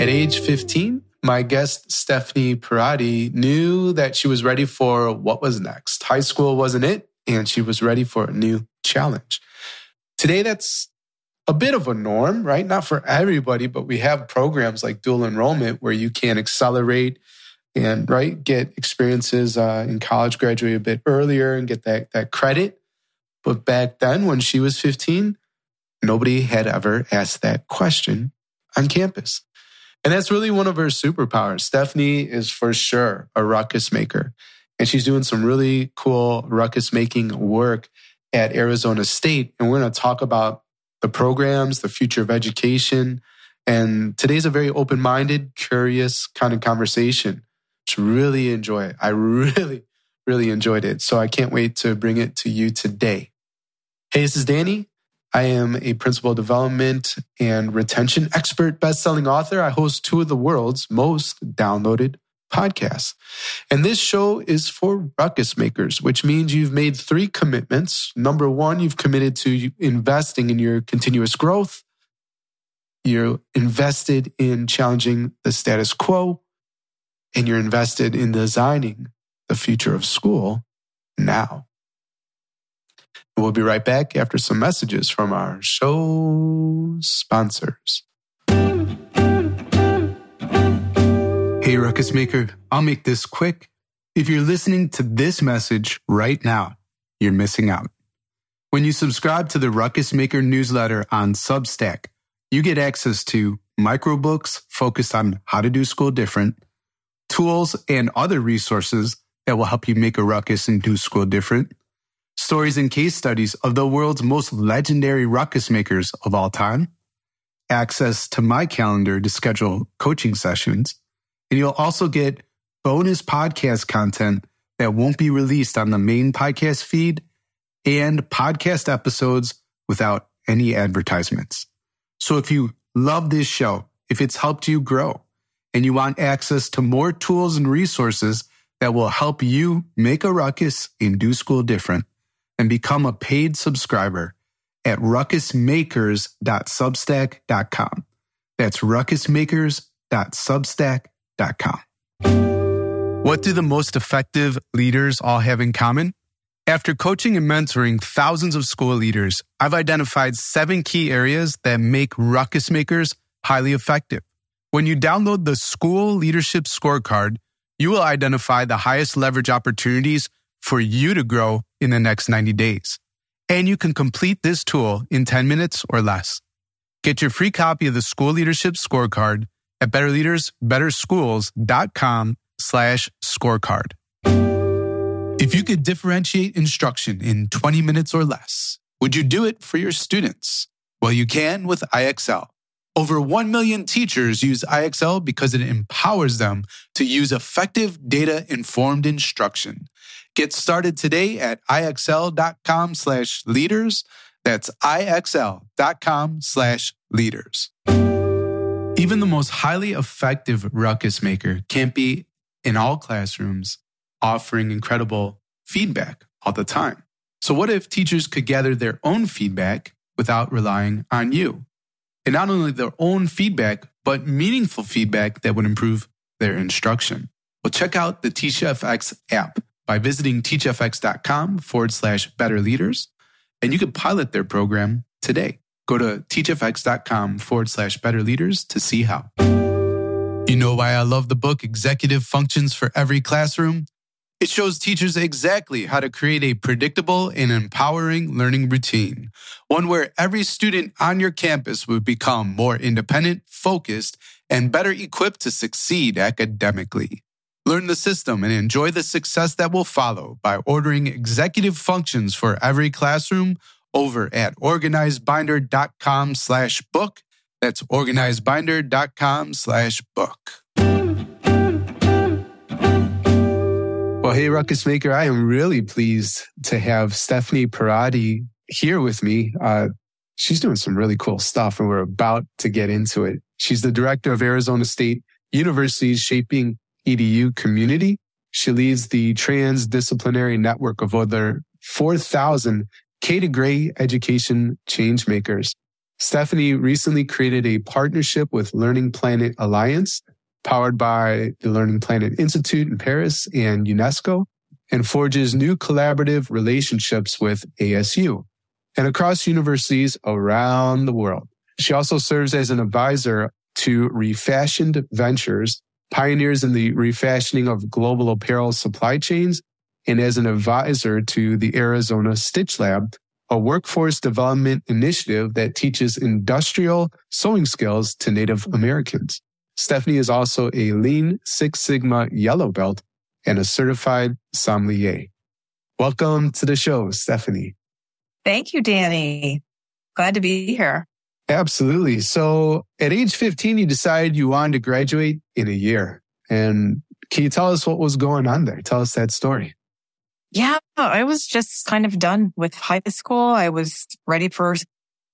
At age 15, my guest, Stephanie Pierotti, knew that she was ready for what was next. High school wasn't it, and she was ready for a new challenge. Today, that's a bit of a norm, right? Not for everybody, but we have programs like dual enrollment where you can accelerate and right get experiences uh, in college, graduate a bit earlier, and get that that credit. But back then, when she was 15, nobody had ever asked that question on campus. And that's really one of her superpowers. Stephanie is for sure a ruckus maker. And she's doing some really cool ruckus making work at Arizona State. And we're going to talk about the programs, the future of education. And today's a very open minded, curious kind of conversation. Just really enjoy it. I really, really enjoyed it. So I can't wait to bring it to you today. Hey, this is Danny. I am a principal development and retention expert, best-selling author. I host two of the world's most downloaded podcasts. And this show is for ruckus makers, which means you've made three commitments. Number one, you've committed to investing in your continuous growth. You're invested in challenging the status quo and you're invested in designing the future of school now. We'll be right back after some messages from our show sponsors. Hey, Ruckus Maker, I'll make this quick. If you're listening to this message right now, you're missing out. When you subscribe to the Ruckus Maker newsletter on Substack, you get access to microbooks focused on how to do school different, tools and other resources that will help you make a ruckus and do school different stories and case studies of the world's most legendary ruckus makers of all time, access to my calendar to schedule coaching sessions, and you'll also get bonus podcast content that won't be released on the main podcast feed and podcast episodes without any advertisements. So if you love this show, if it's helped you grow, and you want access to more tools and resources that will help you make a ruckus and do school different, and become a paid subscriber at ruckusmakers.substack.com. That's ruckusmakers.substack.com. What do the most effective leaders all have in common? After coaching and mentoring thousands of school leaders, I've identified seven key areas that make ruckus makers highly effective. When you download the School Leadership Scorecard, you will identify the highest leverage opportunities for you to grow in the next 90 days. And you can complete this tool in 10 minutes or less. Get your free copy of the School Leadership Scorecard at betterleadersbetterschools.com slash scorecard. If you could differentiate instruction in 20 minutes or less, would you do it for your students? Well, you can with IXL. Over 1 million teachers use IXL because it empowers them to use effective data informed instruction. Get started today at ixl.com slash leaders. That's ixl.com slash leaders. Even the most highly effective ruckus maker can't be in all classrooms offering incredible feedback all the time. So what if teachers could gather their own feedback without relying on you? And not only their own feedback, but meaningful feedback that would improve their instruction. Well, check out the TeachFX app by visiting teachfx.com forward slash better leaders, and you can pilot their program today. Go to teachfx.com forward slash better leaders to see how. You know why I love the book Executive Functions for Every Classroom? It shows teachers exactly how to create a predictable and empowering learning routine, one where every student on your campus would become more independent, focused, and better equipped to succeed academically. Learn the system and enjoy the success that will follow by ordering executive functions for every classroom over at organizedbinder.com slash book. That's organizedbinder.com slash book. Well, hey, Ruckus Maker, I am really pleased to have Stephanie Pierotti here with me. Uh, she's doing some really cool stuff and we're about to get into it. She's the director of Arizona State University's Shaping EDU community. She leads the transdisciplinary network of over 4,000 K to Gray education change makers. Stephanie recently created a partnership with Learning Planet Alliance, powered by the Learning Planet Institute in Paris and UNESCO, and forges new collaborative relationships with ASU and across universities around the world. She also serves as an advisor to REFASHIOND Ventures, pioneers in the refashioning of global apparel supply chains, and as an advisor to the Arizona Stitch Lab, a workforce development initiative that teaches industrial sewing skills to Native Americans. Stephanie is also a Lean Six Sigma Yellow Belt and a certified sommelier. Welcome to the show, Stephanie. Thank you, Danny. Glad to be here. Absolutely. So at age 15, you decided you wanted to graduate in a year. And can you tell us what was going on there? Tell us that story. Yeah, I was just kind of done with high school. I was ready for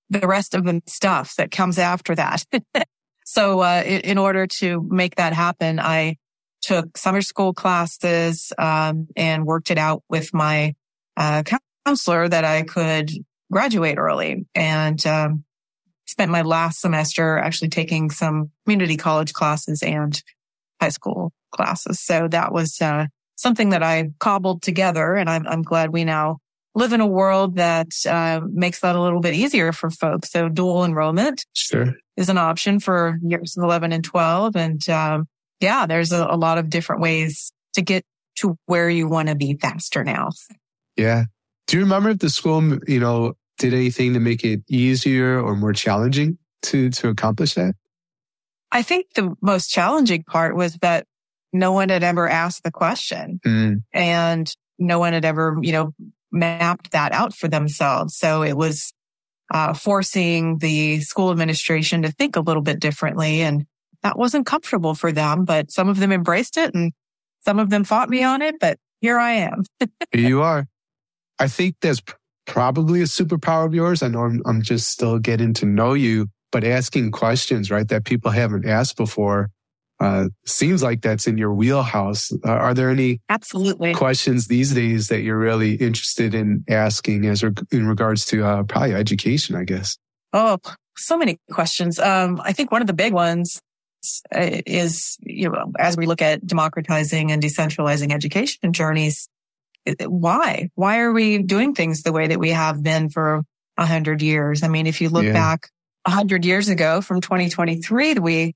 the rest of the stuff that comes after that. so, uh, in, order to make that happen, I took summer school classes, um, and worked it out with my, uh, counselor that I could graduate early and, um, spent my last semester actually taking some community college classes and high school classes. So that was, uh, something that I cobbled together. And I'm, I'm glad we now live in a world that uh, makes that a little bit easier for folks. So dual enrollment sure. is an option for years 11 and 12. And um, yeah, there's a, a lot of different ways to get to where you want to be faster now. Yeah. Do you remember if the school, you know, did anything to make it easier or more challenging to to accomplish that? I think the most challenging part was that no one had ever asked the question mm. and no one had ever, you know, mapped that out for themselves. So it was uh, forcing the school administration to think a little bit differently. And that wasn't comfortable for them, but some of them embraced it and some of them fought me on it. But here I am. here you are. I think that's probably a superpower of yours. I know I'm, I'm just still getting to know you, but asking questions, right, that people haven't asked before uh, seems like that's in your wheelhouse. Uh, are there any absolutely questions these days that you're really interested in asking as in regards to uh, probably education? I guess. Oh, so many questions. Um, I think one of the big ones uh, is you know as we look at democratizing and decentralizing education journeys, why why are we doing things the way that we have been for a hundred years? I mean, if you look yeah. back a hundred years ago from 2023, we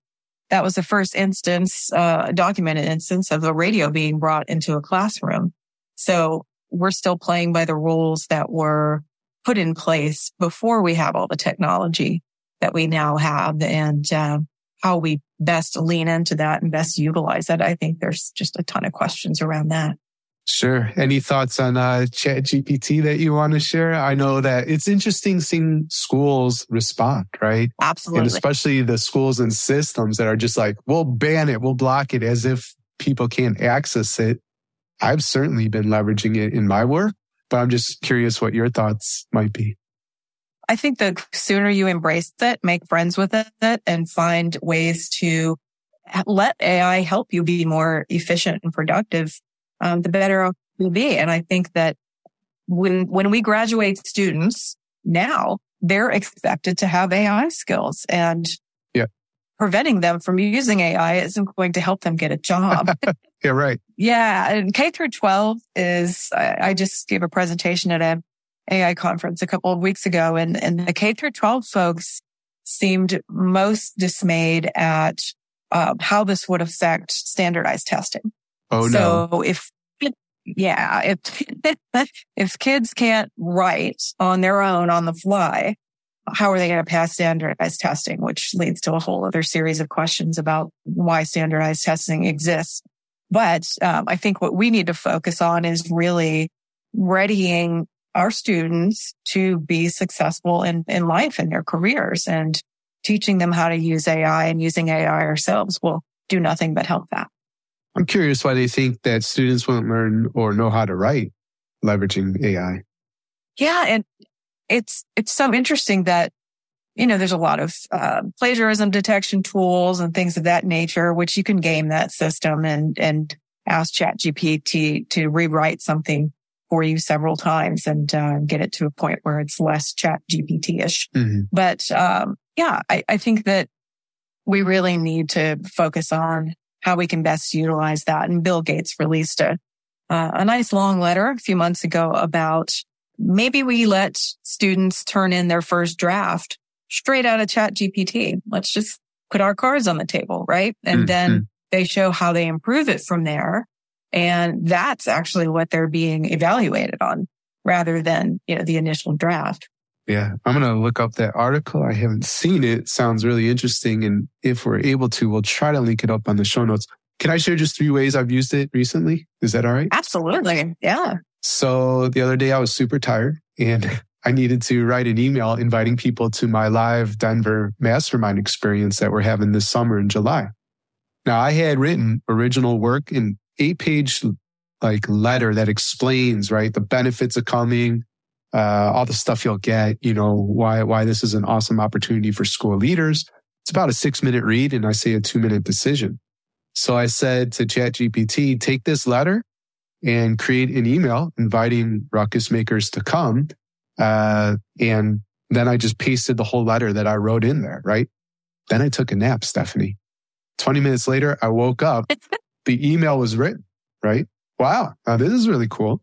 that was the first instance, uh, documented instance of a radio being brought into a classroom. So we're still playing by the rules that were put in place before we have all the technology that we now have and, uh, how we best lean into that and best utilize it. I think there's just a ton of questions around that. Sure. Any thoughts on uh, Chat GPT that you want to share? I know that it's interesting seeing schools respond, right? Absolutely. And especially the schools and systems that are just like, we'll ban it, we'll block it as if people can't access it. I've certainly been leveraging it in my work, but I'm just curious what your thoughts might be. I think the sooner you embrace it, make friends with it, and find ways to let AI help you be more efficient and productive, um, the better you'll be. And I think that when, when we graduate students now, they're expected to have AI skills and yeah. preventing them from using AI isn't going to help them get a job. yeah, right. Yeah. And K through 12 is, I, I just gave a presentation at a AI conference a couple of weeks ago and, and the K through 12 folks seemed most dismayed at uh, how this would affect standardized testing. Oh no. So if, yeah, if, if kids can't write on their own on the fly, how are they going to pass standardized testing? Which leads to a whole other series of questions about why standardized testing exists. But um, I think what we need to focus on is really readying our students to be successful in, in life and their careers and teaching them how to use AI and using AI ourselves will do nothing but help that. I'm curious why they think that students won't learn or know how to write leveraging AI. Yeah. And it's, it's so interesting that, you know, there's a lot of uh, plagiarism detection tools and things of that nature, which you can game that system and, and ask chat GPT to rewrite something for you several times and uh, get it to a point where it's less chat GPT ish. Mm-hmm. But um, yeah, I, I think that we really need to focus on how we can best utilize that. And Bill Gates released a, uh, a nice long letter a few months ago about maybe we let students turn in their first draft straight out of chat GPT. Let's just put our cards on the table, right? And mm-hmm. then they show how they improve it from there. And that's actually what they're being evaluated on rather than, you know, the initial draft. Yeah, I'm going to look up that article. I haven't seen it. Sounds really interesting. And if we're able to, we'll try to link it up on the show notes. Can I share just three ways I've used it recently? Is that all right? Absolutely. Yeah. So the other day I was super tired and I needed to write an email inviting people to my live Denver mastermind experience that we're having this summer in July. Now I had written original work in eight page like letter that explains, right, the benefits of coming, uh, all the stuff you'll get, you know, why, why this is an awesome opportunity for school leaders. It's about a six minute read and I say a two minute decision. So I said to ChatGPT, take this letter and create an email inviting ruckus makers to come. Uh, and then I just pasted the whole letter that I wrote in there, right? Then I took a nap, Stephanie. 20 minutes later, I woke up. the email was written, right? Wow. Now this is really cool.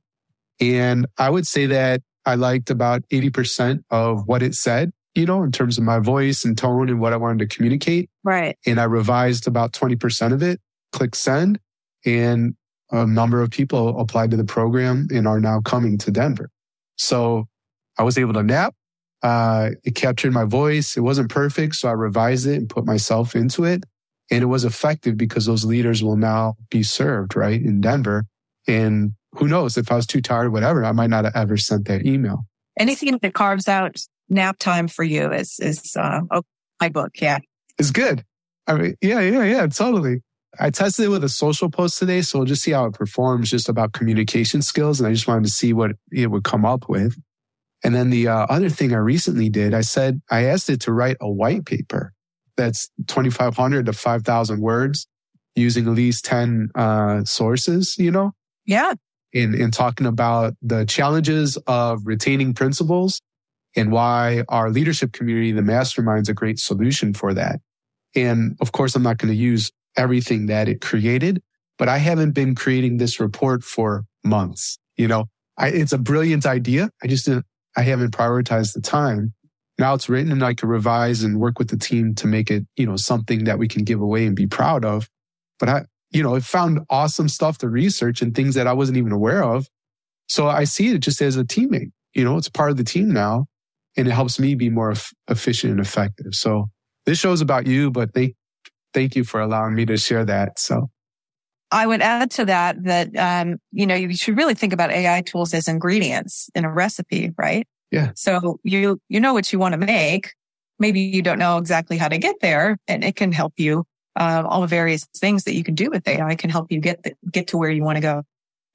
And I would say that I liked about 80% of what it said, you know, in terms of my voice and tone and what I wanted to communicate. Right. And I revised about 20% of it, click send, and a number of people applied to the program and are now coming to Denver. So I was able to nap. Uh, it captured my voice. It wasn't perfect. So I revised it and put myself into it. And it was effective because those leaders will now be served, right, in Denver. And who knows if I was too tired, whatever, I might not have ever sent that email. Anything that carves out nap time for you is, is, uh, oh, my book. Yeah. It's good. I mean, yeah, yeah, yeah, totally. I tested it with a social post today. So we'll just see how it performs just about communication skills. And I just wanted to see what it would come up with. And then the uh, other thing I recently did, I said, I asked it to write a white paper that's 2,500 to 5,000 words using at least 10 uh, sources, you know? Yeah in, in talking about the challenges of retaining principals and why our leadership community, the mastermind is a great solution for that. And of course, I'm not going to use everything that it created, but I haven't been creating this report for months. You know, I, it's a brilliant idea. I just didn't, I haven't prioritized the time. Now it's written and I can revise and work with the team to make it, you know, something that we can give away and be proud of. But I, you know, it found awesome stuff to research and things that I wasn't even aware of. So I see it just as a teammate. You know, it's part of the team now and it helps me be more efficient and effective. So this show's about you, but thank, thank you for allowing me to share that. So I would add to that that, um, you know, you should really think about AI tools as ingredients in a recipe, right? Yeah. So you, you know what you want to make. Maybe you don't know exactly how to get there and it can help you uh, all the various things that you can do with AI can help you get the, get to where you want to go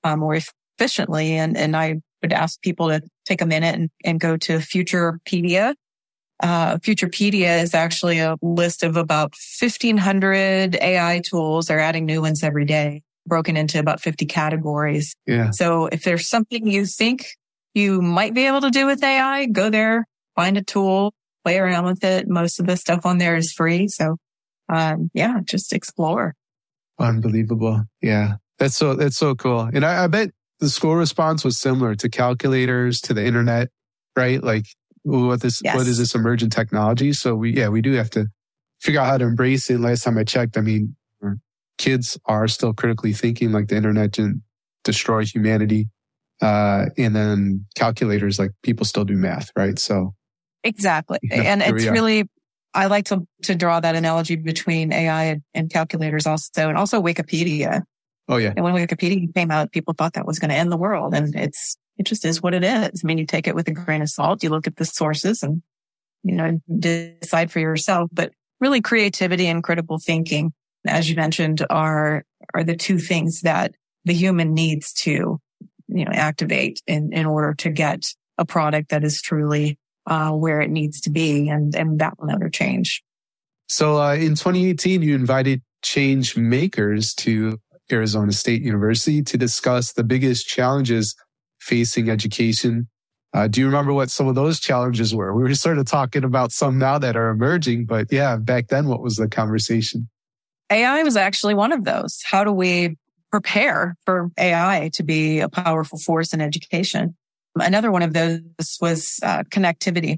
uh, more efficiently. And and I would ask people to take a minute and, and go to Futurepedia. Uh, Futurepedia is actually a list of about 1500 AI tools. They're adding new ones every day, broken into about 50 categories. Yeah. So if there's something you think you might be able to do with AI, go there, find a tool, play around with it. Most of the stuff on there is free. So um, yeah, just explore. Unbelievable. Yeah. That's so, that's so cool. And I, I bet the school response was similar to calculators, to the internet, right? Like what this, yes. what is this emergent technology? So we, yeah, we do have to figure out how to embrace it. Last time I checked, I mean, kids are still critically thinking like the internet didn't destroy humanity. Uh, and then calculators, like people still do math, right? So exactly. and it's really I like to, to draw that analogy between AI and, and calculators also, and also Wikipedia. Oh yeah. And when Wikipedia came out, people thought that was going to end the world. And it's, it just is what it is. I mean, you take it with a grain of salt. You look at the sources and, you know, decide for yourself. But really creativity and critical thinking, as you mentioned, are, are the two things that the human needs to, you know, activate in, in order to get a product that is truly uh, where it needs to be, and and that will never change. So uh, in 2018, you invited change makers to Arizona State University to discuss the biggest challenges facing education. Uh, do you remember what some of those challenges were? We were sort of talking about some now that are emerging, but yeah, back then, what was the conversation? AI was actually one of those. How do we prepare for AI to be a powerful force in education? Another one of those was uh, connectivity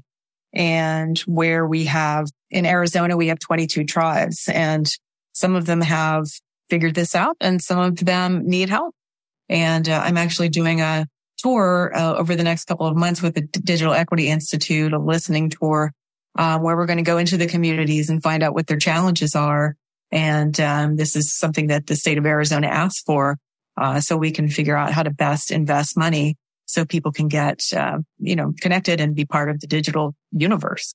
and where we have in Arizona, we have 22 tribes and some of them have figured this out and some of them need help. And uh, I'm actually doing a tour uh, over the next couple of months with the Digital Equity Institute, a listening tour, uh, where we're going to go into the communities and find out what their challenges are. And um, this is something that the state of Arizona asked for, uh, so we can figure out how to best invest money so people can get, uh, you know, connected and be part of the digital universe.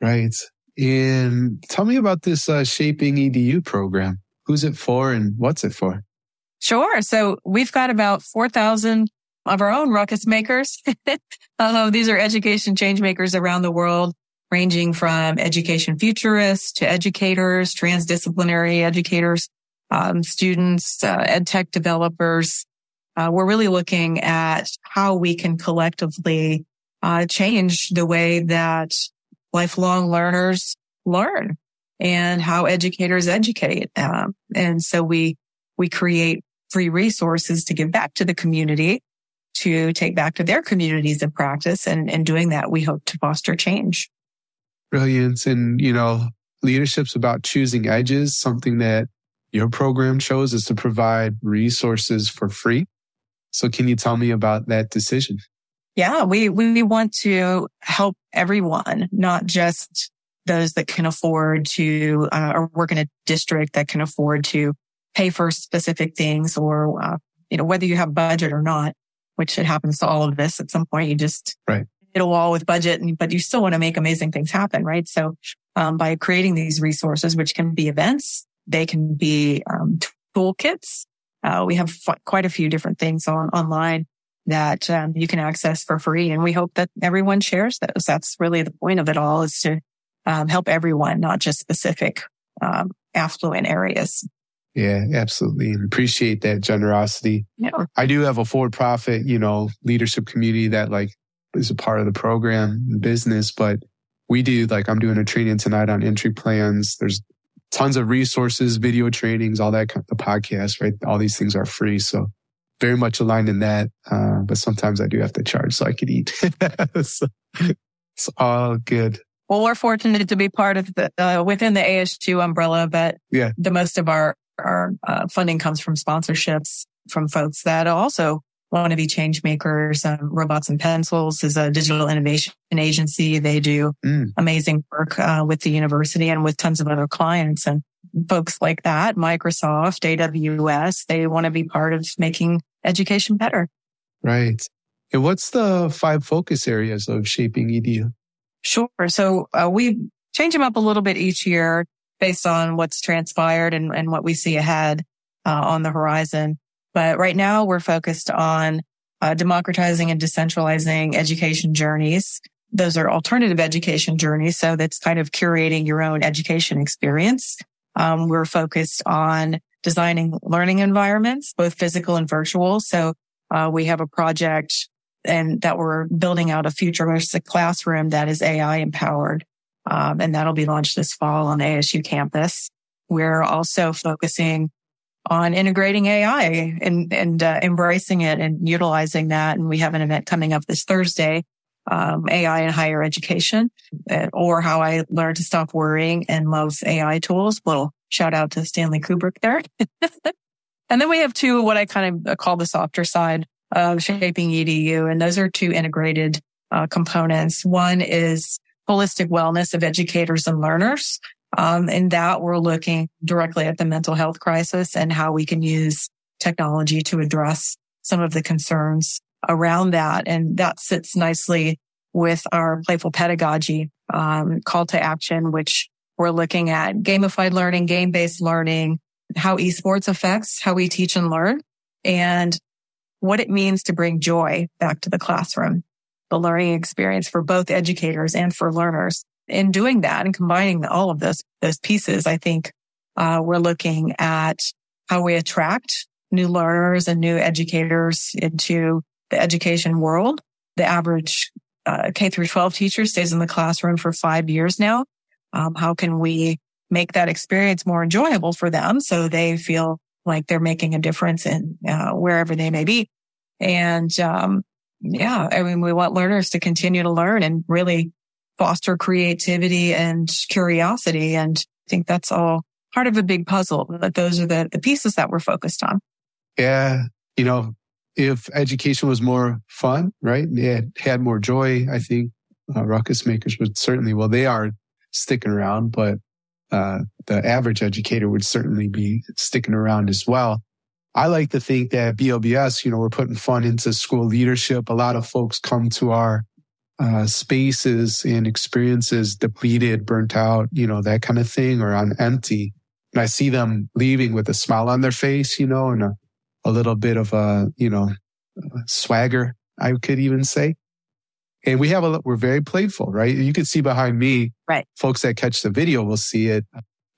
Right. And tell me about this uh, Shaping EDU program. Who's it for and what's it for? Sure. So we've got about 4,000 of our own ruckus makers. uh, these are education change makers around the world, ranging from education futurists to educators, transdisciplinary educators, um, students, uh, ed tech developers, uh, we're really looking at how we can collectively uh, change the way that lifelong learners learn and how educators educate. Um, and so we we create free resources to give back to the community to take back to their communities and practice. And in doing that, we hope to foster change. Brilliance. And, you know, leadership's about choosing edges. Something that your program shows is to provide resources for free so can you tell me about that decision? Yeah, we, we want to help everyone, not just those that can afford to uh, or work in a district that can afford to pay for specific things or, uh, you know, whether you have budget or not, which it happens to all of this at some point, you just right. hit a wall with budget, and, but you still want to make amazing things happen, right? So, um, by creating these resources, which can be events, they can be um, toolkits uh, we have f- quite a few different things on online that um, you can access for free. And we hope that everyone shares those. That's really the point of it all is to um, help everyone, not just specific um, affluent areas. Yeah, absolutely. Appreciate that generosity. Yeah. I do have a for profit, you know, leadership community that like is a part of the program business, but we do like I'm doing a training tonight on entry plans. There's tons of resources, video trainings, all that, the podcast, right? All these things are free. So very much aligned in that. Uh, but sometimes I do have to charge so I could eat. so it's all good. Well, we're fortunate to be part of the, uh, within the ASU umbrella, but yeah, the most of our, our uh, funding comes from sponsorships from folks that also want to be change makers. Um, Robots and Pencils is a digital innovation agency. They do mm. amazing work uh, with the university and with tons of other clients and folks like that. Microsoft, AWS, they want to be part of making education better. Right. And what's the five focus areas of shaping edu? Sure. So uh, we change them up a little bit each year based on what's transpired and, and what we see ahead uh, on the horizon. But right now we're focused on uh, democratizing and decentralizing education journeys. Those are alternative education journeys. So that's kind of curating your own education experience. Um, we're focused on designing learning environments, both physical and virtual. So uh, we have a project and that we're building out a futuristic classroom that is AI empowered. Um, and that'll be launched this fall on ASU campus. We're also focusing on integrating AI and, and uh, embracing it and utilizing that. And we have an event coming up this Thursday, um, AI in higher education, uh, or how I learned to stop worrying and love AI tools. Little shout out to Stanley Kubrick there. and then we have two, what I kind of call the softer side of shaping EDU. And those are two integrated uh, components. One is holistic wellness of educators and learners. Um, in that we're looking directly at the mental health crisis and how we can use technology to address some of the concerns around that. And that sits nicely with our playful pedagogy um, call to action, which we're looking at gamified learning, game based learning, how esports affects how we teach and learn, and what it means to bring joy back to the classroom, the learning experience for both educators and for learners in doing that and combining all of those, those pieces, I think, uh, we're looking at how we attract new learners and new educators into the education world. The average uh, K through 12 teacher stays in the classroom for five years now. Um, how can we make that experience more enjoyable for them so they feel like they're making a difference in uh, wherever they may be? And um, yeah, I mean, we want learners to continue to learn and really foster creativity and curiosity. And I think that's all part of a big puzzle, but those are the, the pieces that we're focused on. Yeah. You know, if education was more fun, right? It had more joy, I think uh, ruckus makers would certainly, well, they are sticking around, but uh, the average educator would certainly be sticking around as well. I like to think that BLBS, you know, we're putting fun into school leadership. A lot of folks come to our uh, spaces and experiences depleted, burnt out, you know, that kind of thing, or on empty. And I see them leaving with a smile on their face, you know, and a, a little bit of a, you know, swagger, I could even say. And we have a, we're very playful, right? You can see behind me, right? Folks that catch the video will see it.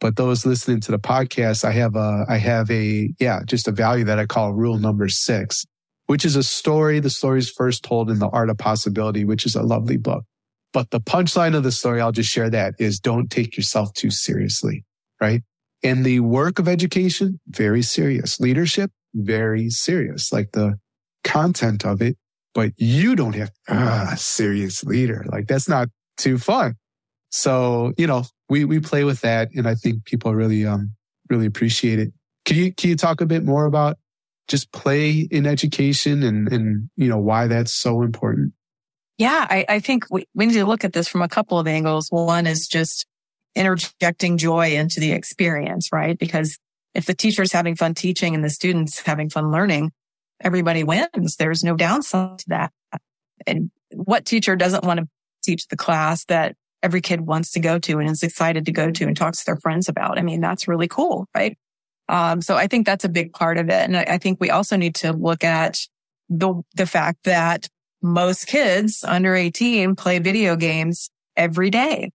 But those listening to the podcast, I have a, I have a, yeah, just a value that I call rule number six, which is a story. The story is first told in The Art of Possibility, which is a lovely book. But the punchline of the story, I'll just share that is don't take yourself too seriously, right? And the work of education, very serious. Leadership, very serious. Like the content of it, but you don't have, ah, serious leader. Like that's not too fun. So, you know, we, we play with that and I think people really, um, really appreciate it. Can you, can you talk a bit more about just play in education and, and, you know, why that's so important? Yeah, I, I think we, we need to look at this from a couple of angles. One is just interjecting joy into the experience, right? Because if the teacher's having fun teaching and the students having fun learning, everybody wins. There's no downside to that. And what teacher doesn't want to teach the class that every kid wants to go to and is excited to go to and talks to their friends about. I mean, that's really cool, right? Um, so I think that's a big part of it. And I, I think we also need to look at the, the fact that most kids under 18 play video games every day,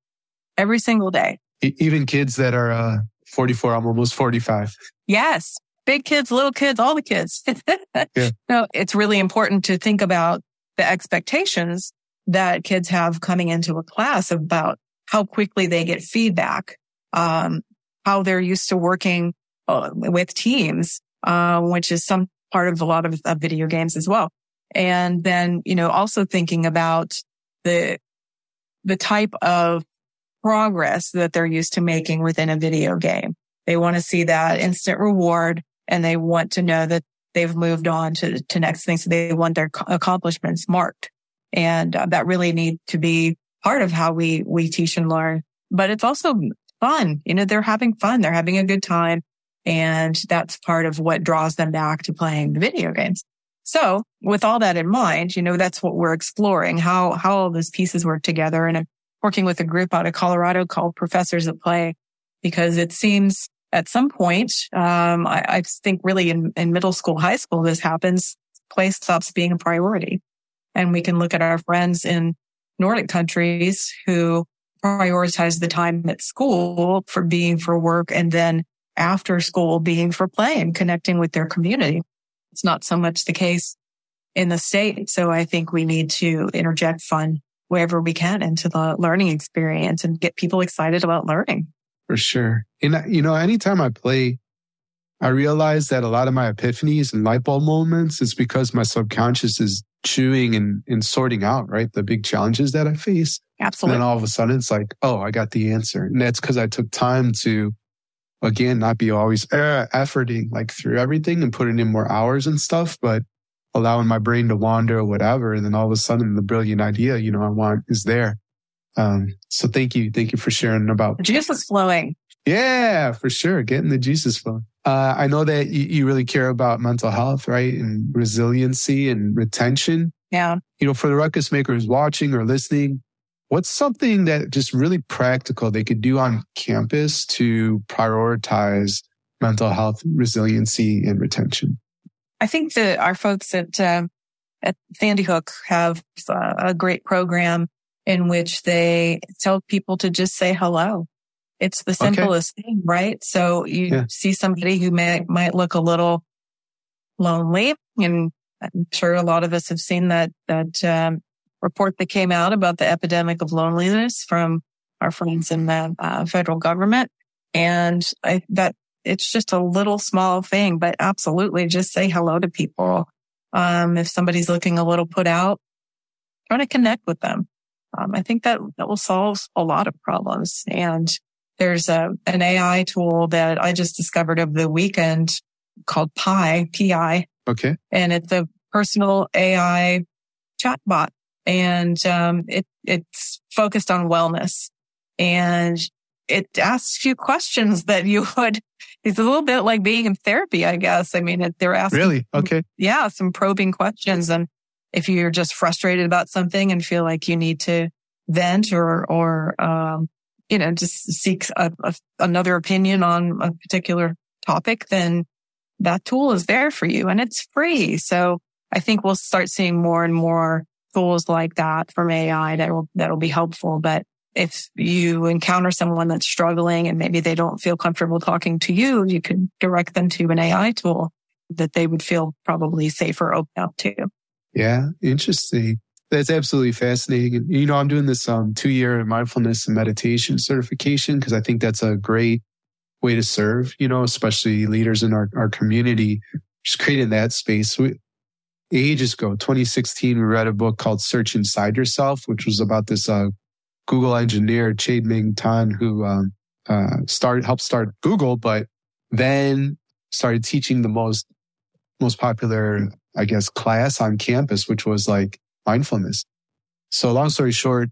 every single day. Even kids that are, uh, 44, I'm almost 45. Yes. Big kids, little kids, all the kids. yeah. No, it's really important to think about the expectations that kids have coming into a class about how quickly they get feedback, um, how they're used to working uh, with teams, uh, which is some part of a lot of, of video games as well. And then, you know, also thinking about the, the type of progress that they're used to making within a video game. They want to see that instant reward and they want to know that they've moved on to, to next things. So they want their accomplishments marked. And uh, that really needs to be part of how we, we teach and learn. But it's also fun. You know, they're having fun. They're having a good time. And that's part of what draws them back to playing video games. So with all that in mind, you know, that's what we're exploring, how, how all those pieces work together. And I'm working with a group out of Colorado called Professors at Play because it seems at some point, um, I, I, think really in, in middle school, high school, this happens, play stops being a priority. And we can look at our friends in Nordic countries who prioritize the time at school for being for work and then after school being for play and connecting with their community. It's not so much the case in the state. So I think we need to interject fun wherever we can into the learning experience and get people excited about learning. For sure. And, you know, anytime I play, I realize that a lot of my epiphanies and light bulb moments is because my subconscious is chewing and, and sorting out, right? The big challenges that I face. Absolutely. And then all of a sudden it's like, oh, I got the answer. And that's because I took time to, again, not be always uh, efforting like through everything and putting in more hours and stuff, but allowing my brain to wander or whatever. And then all of a sudden the brilliant idea, you know, I want is there. Um, so thank you. Thank you for sharing about the juice is flowing. Yeah, for sure. Getting the juices flowing. Uh, I know that you, you really care about mental health, right? And resiliency and retention. Yeah. You know, for the ruckus makers watching or listening, what's something that just really practical they could do on campus to prioritize mental health, resiliency, and retention? I think that our folks at, uh, at Sandy Hook have uh, a great program in which they tell people to just say hello. It's the simplest okay. thing, right? So you yeah. see somebody who may, might look a little lonely and I'm sure a lot of us have seen that, that, um, report that came out about the epidemic of loneliness from our friends in the uh, federal government. And I, that it's just a little small thing, but absolutely just say hello to people. Um, if somebody's looking a little put out, try to connect with them. Um, I think that that will solve a lot of problems. And there's a, an AI tool that I just discovered over the weekend called Pi, PI. Okay. And it's a personal AI chatbot and, um, it, it's focused on wellness and it asks you questions that you would, it's a little bit like being in therapy, I guess. I mean, it, they're asking. Really? Okay. Yeah. Some probing questions. And if you're just frustrated about something and feel like you need to vent or, or, um, you know, just seek a, a, another opinion on a particular topic, then that tool is there for you and it's free. So I think we'll start seeing more and more tools like that from AI that will, that'll be helpful. But if you encounter someone that's struggling and maybe they don't feel comfortable talking to you, you could direct them to an AI tool that they would feel probably safer open up to. Yeah, interesting. That's absolutely fascinating. You know, I'm doing this um, two year mindfulness and meditation certification because I think that's a great way to serve, you know, especially leaders in our, our community, just creating that space. We, ages ago, 2016, we read a book called Search Inside Yourself, which was about this uh, Google engineer, Chade-Meng Tan, who um, uh, started, helped start Google, but then started teaching the most, most popular, I guess, class on campus, which was like mindfulness. So long story short,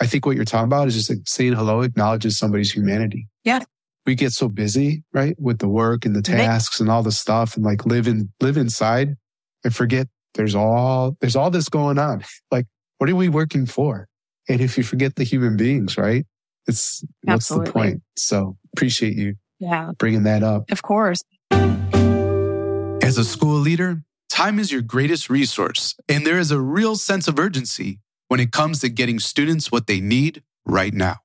I think what you're talking about is just like saying hello acknowledges somebody's humanity. Yeah. We get so busy, right? With the work and the tasks and all the stuff and like live in, live inside and forget there's all, there's all this going on. Like, what are we working for? And if you forget the human beings, right? It's what's the point? So appreciate you yeah. bringing that up. Of course. As a school leader, time is your greatest resource, and there is a real sense of urgency when it comes to getting students what they need right now.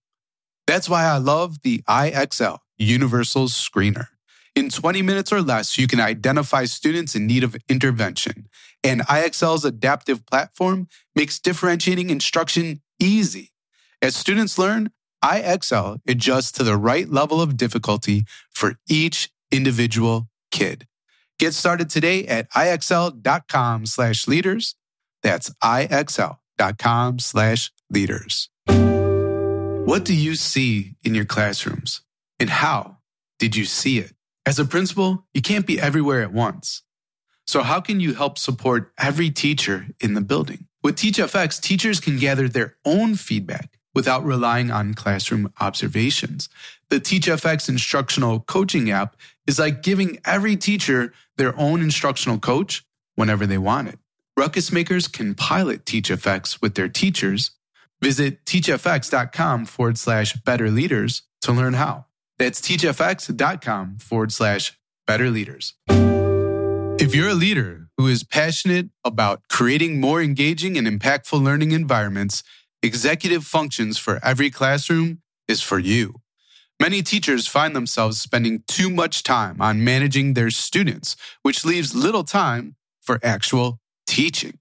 That's why I love the IXL Universal Screener. In 20 minutes or less, you can identify students in need of intervention. And IXL's adaptive platform makes differentiating instruction easy. As students learn, IXL adjusts to the right level of difficulty for each individual kid. Get started today at IXL.com slash leaders. That's IXL.com slash leaders. What do you see in your classrooms? And how did you see it? As a principal, you can't be everywhere at once. So how can you help support every teacher in the building? With TeachFX, teachers can gather their own feedback without relying on classroom observations. The TeachFX instructional coaching app is like giving every teacher their own instructional coach whenever they want it. Ruckus makers can pilot TeachFX with their teachers. Visit teachfx.com forward slash better leaders to learn how. That's teachfx.com forward slash better leaders. If you're a leader who is passionate about creating more engaging and impactful learning environments, Executive Functions for Every Classroom is for you. Many teachers find themselves spending too much time on managing their students, which leaves little time for actual teaching.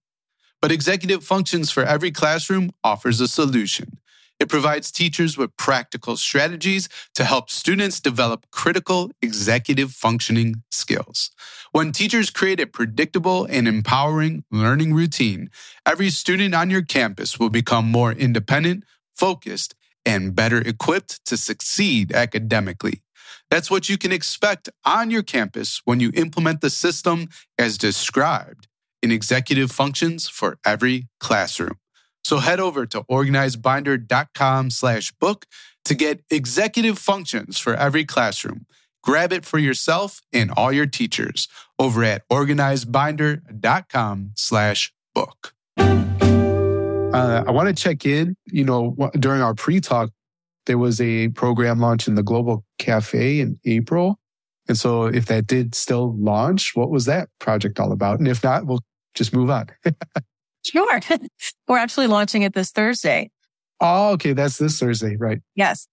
But Executive Functions for Every Classroom offers a solution. It provides teachers with practical strategies to help students develop critical executive functioning skills. When teachers create a predictable and empowering learning routine, every student on your campus will become more independent, focused, and better equipped to succeed academically. That's what you can expect on your campus when you implement the system as described in executive functions for every classroom. So head over to organizedbinder.com slash book to get executive functions for every classroom. Grab it for yourself and all your teachers over at organizedbinder.com slash book. Uh, I want to check in. You know, during our pre-talk, there was a program launch in the Global Cafe in April. And so if that did still launch, what was that project all about? And if not, we'll just move on. Sure. We're actually launching it this Thursday. Oh, okay. That's this Thursday, right? Yes.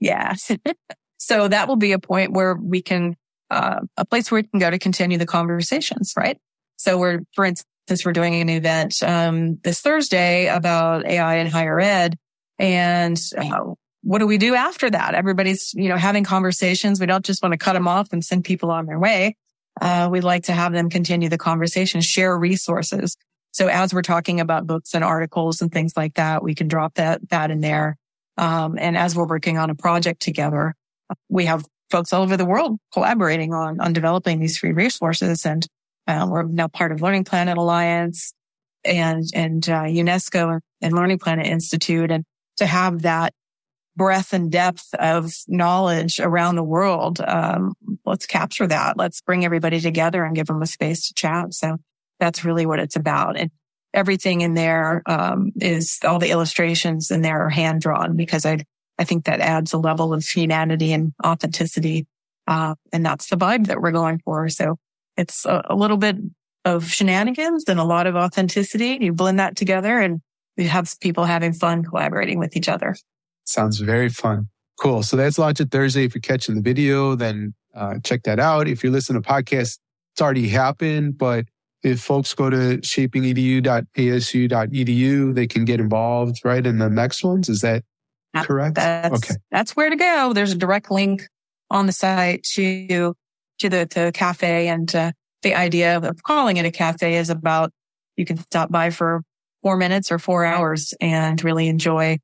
Yes. so that will be a point where we can, uh, a place where we can go to continue the conversations, right? So we're, for instance, instance, we're doing an event um, this Thursday about AI in higher ed. And uh, what do we do after that? Everybody's, you know, having conversations. We don't just want to cut them off and send people on their way. Uh, we'd like to have them continue the conversation, share resources. So as we're talking about books and articles and things like that, we can drop that, that in there. Um, and as we're working on a project together, we have folks all over the world collaborating on, on developing these free resources. And uh, we're now part of Learning Planet Alliance and, and uh, UNESCO and Learning Planet Institute. And to have that breadth and depth of knowledge around the world, um, let's capture that. Let's bring everybody together and give them a space to chat. So that's really what it's about. And everything in there um, is all the illustrations in there are hand drawn because I I think that adds a level of humanity and authenticity. Uh, and that's the vibe that we're going for. So it's a, a, little bit of shenanigans and a lot of authenticity. You blend that together and you have people having fun collaborating with each other. Sounds very fun. Cool. So that's launched Thursday. If you're catching the video, then uh, check that out. If you're listening to podcasts, it's already happened, but if folks go to shapingedu.asu.edu, they can get involved right in the next ones. Is that correct? That's, okay. That's where to go. There's a direct link on the site to, to the, the cafe. And uh, the idea of calling it a cafe is about you can stop by for four minutes or four hours and really enjoy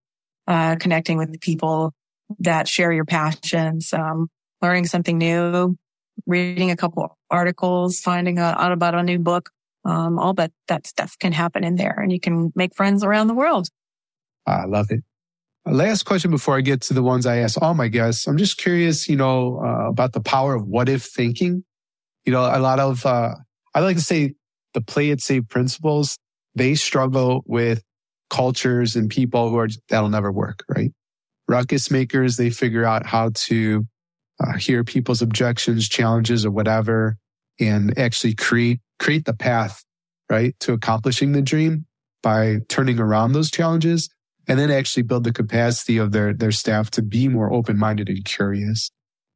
uh, connecting with the people that share your passions, um, learning something new, reading a couple articles, finding out about a new book. Um, all that, that stuff can happen in there and you can make friends around the world. I love it. Last question before I get to the ones I ask all my guests. I'm just curious, you know, uh, about the power of what if thinking. You know, a lot of, uh, I like to say the play it safe principles, they struggle with cultures and people who are, that'll never work, right? Ruckus makers, they figure out how to uh, hear people's objections, challenges, or whatever, and actually create, create the path, right, to accomplishing the dream by turning around those challenges and then actually build the capacity of their their staff to be more open minded and curious.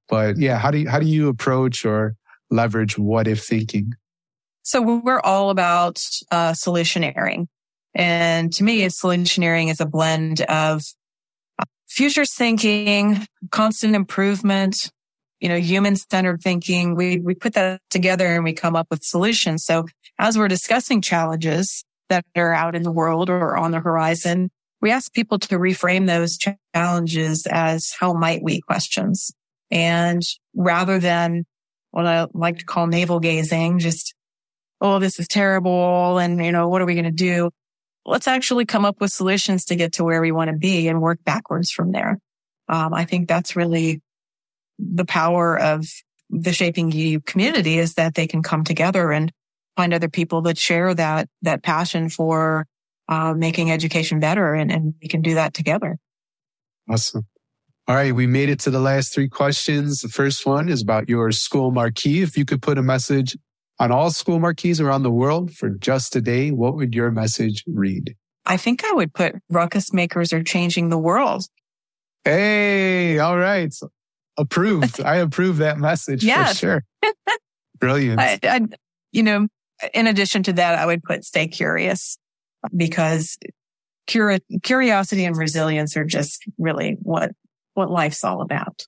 But yeah, how do you how do you approach or leverage what if thinking? So we're all about uh, solutioneering, and to me, solutioneering is a blend of future thinking, constant improvement, you know, human centered thinking. We we put that together and we come up with solutions. So as we're discussing challenges that are out in the world or on the horizon, we ask people to reframe those challenges as how might we questions. And rather than what I like to call navel gazing, just, oh, this is terrible. And, you know, what are we going to do? Let's actually come up with solutions to get to where we want to be and work backwards from there. Um, I think that's really the power of the shaping EDU community is that they can come together and find other people that share that, that passion for uh, making education better and, and we can do that together. Awesome. All right. We made it to the last three questions. The first one is about your school marquee. If you could put a message on all school marquees around the world for just a day, what would your message read? I think I would put ruckus makers are changing the world. Hey, all right. Approved. I approve that message yes. for sure. Brilliant. I, I, you know, in addition to that, I would put stay curious because curi- curiosity and resilience are just really what, what life's all about.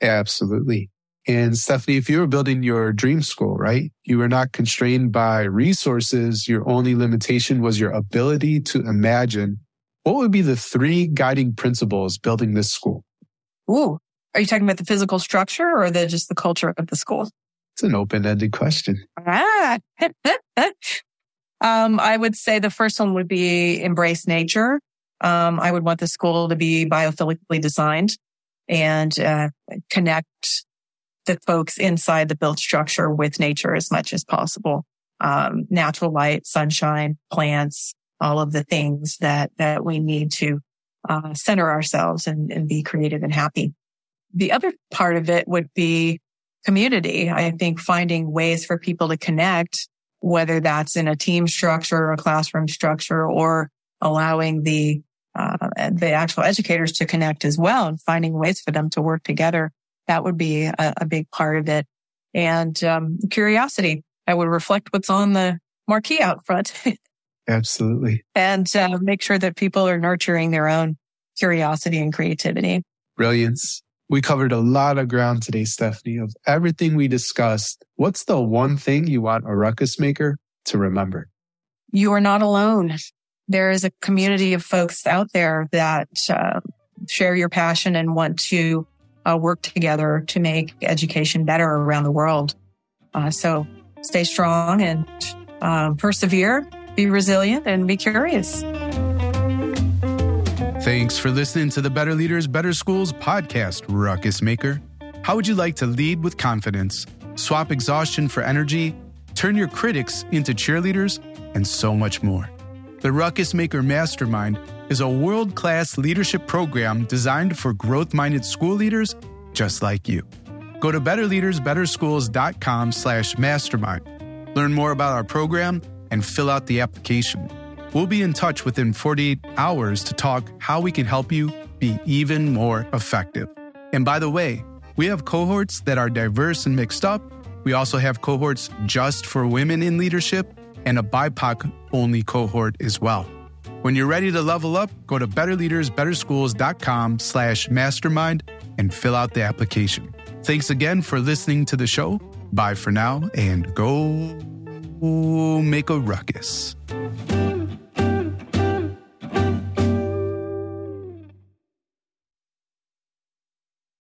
Absolutely. And Stephanie, if you were building your dream school, right? You were not constrained by resources. Your only limitation was your ability to imagine. What would be the three guiding principles building this school? Ooh, are you talking about the physical structure or the just the culture of the school? It's an open-ended question. Ah, Um, I would say the first one would be embrace nature. Um, I would want the school to be biophilically designed and uh, connect the folks inside the built structure with nature as much as possible. Um, natural light, sunshine, plants, all of the things that that we need to uh, center ourselves and, and be creative and happy. The other part of it would be community. I think finding ways for people to connect whether that's in a team structure or a classroom structure or allowing the uh, the actual educators to connect as well and finding ways for them to work together. That would be a, a big part of it. And um, curiosity. I would reflect what's on the marquee out front. Absolutely. and uh, make sure that people are nurturing their own curiosity and creativity. Brilliance. We covered a lot of ground today, Stephanie. Of everything we discussed, what's the one thing you want a ruckus maker to remember? You are not alone. There is a community of folks out there that uh, share your passion and want to uh, work together to make education better around the world. Uh, so stay strong and um, persevere, be resilient, and be curious. Thanks for listening to the Better Leaders, Better Schools podcast, Ruckus Maker. How would you like to lead with confidence, swap exhaustion for energy, turn your critics into cheerleaders, and so much more? The Ruckus Maker Mastermind is a world class leadership program designed for growth minded school leaders just like you. Go to betterleadersbetterschools.com slash mastermind. Learn more about our program and fill out the application. We'll be in touch within 48 hours to talk how we can help you be even more effective. And by the way, we have cohorts that are diverse and mixed up. We also have cohorts just for women in leadership and a BIPOC only cohort as well. When you're ready to level up, go to betterleadersbetterschools.com slash mastermind and fill out the application. Thanks again for listening to the show. Bye for now and go make a ruckus.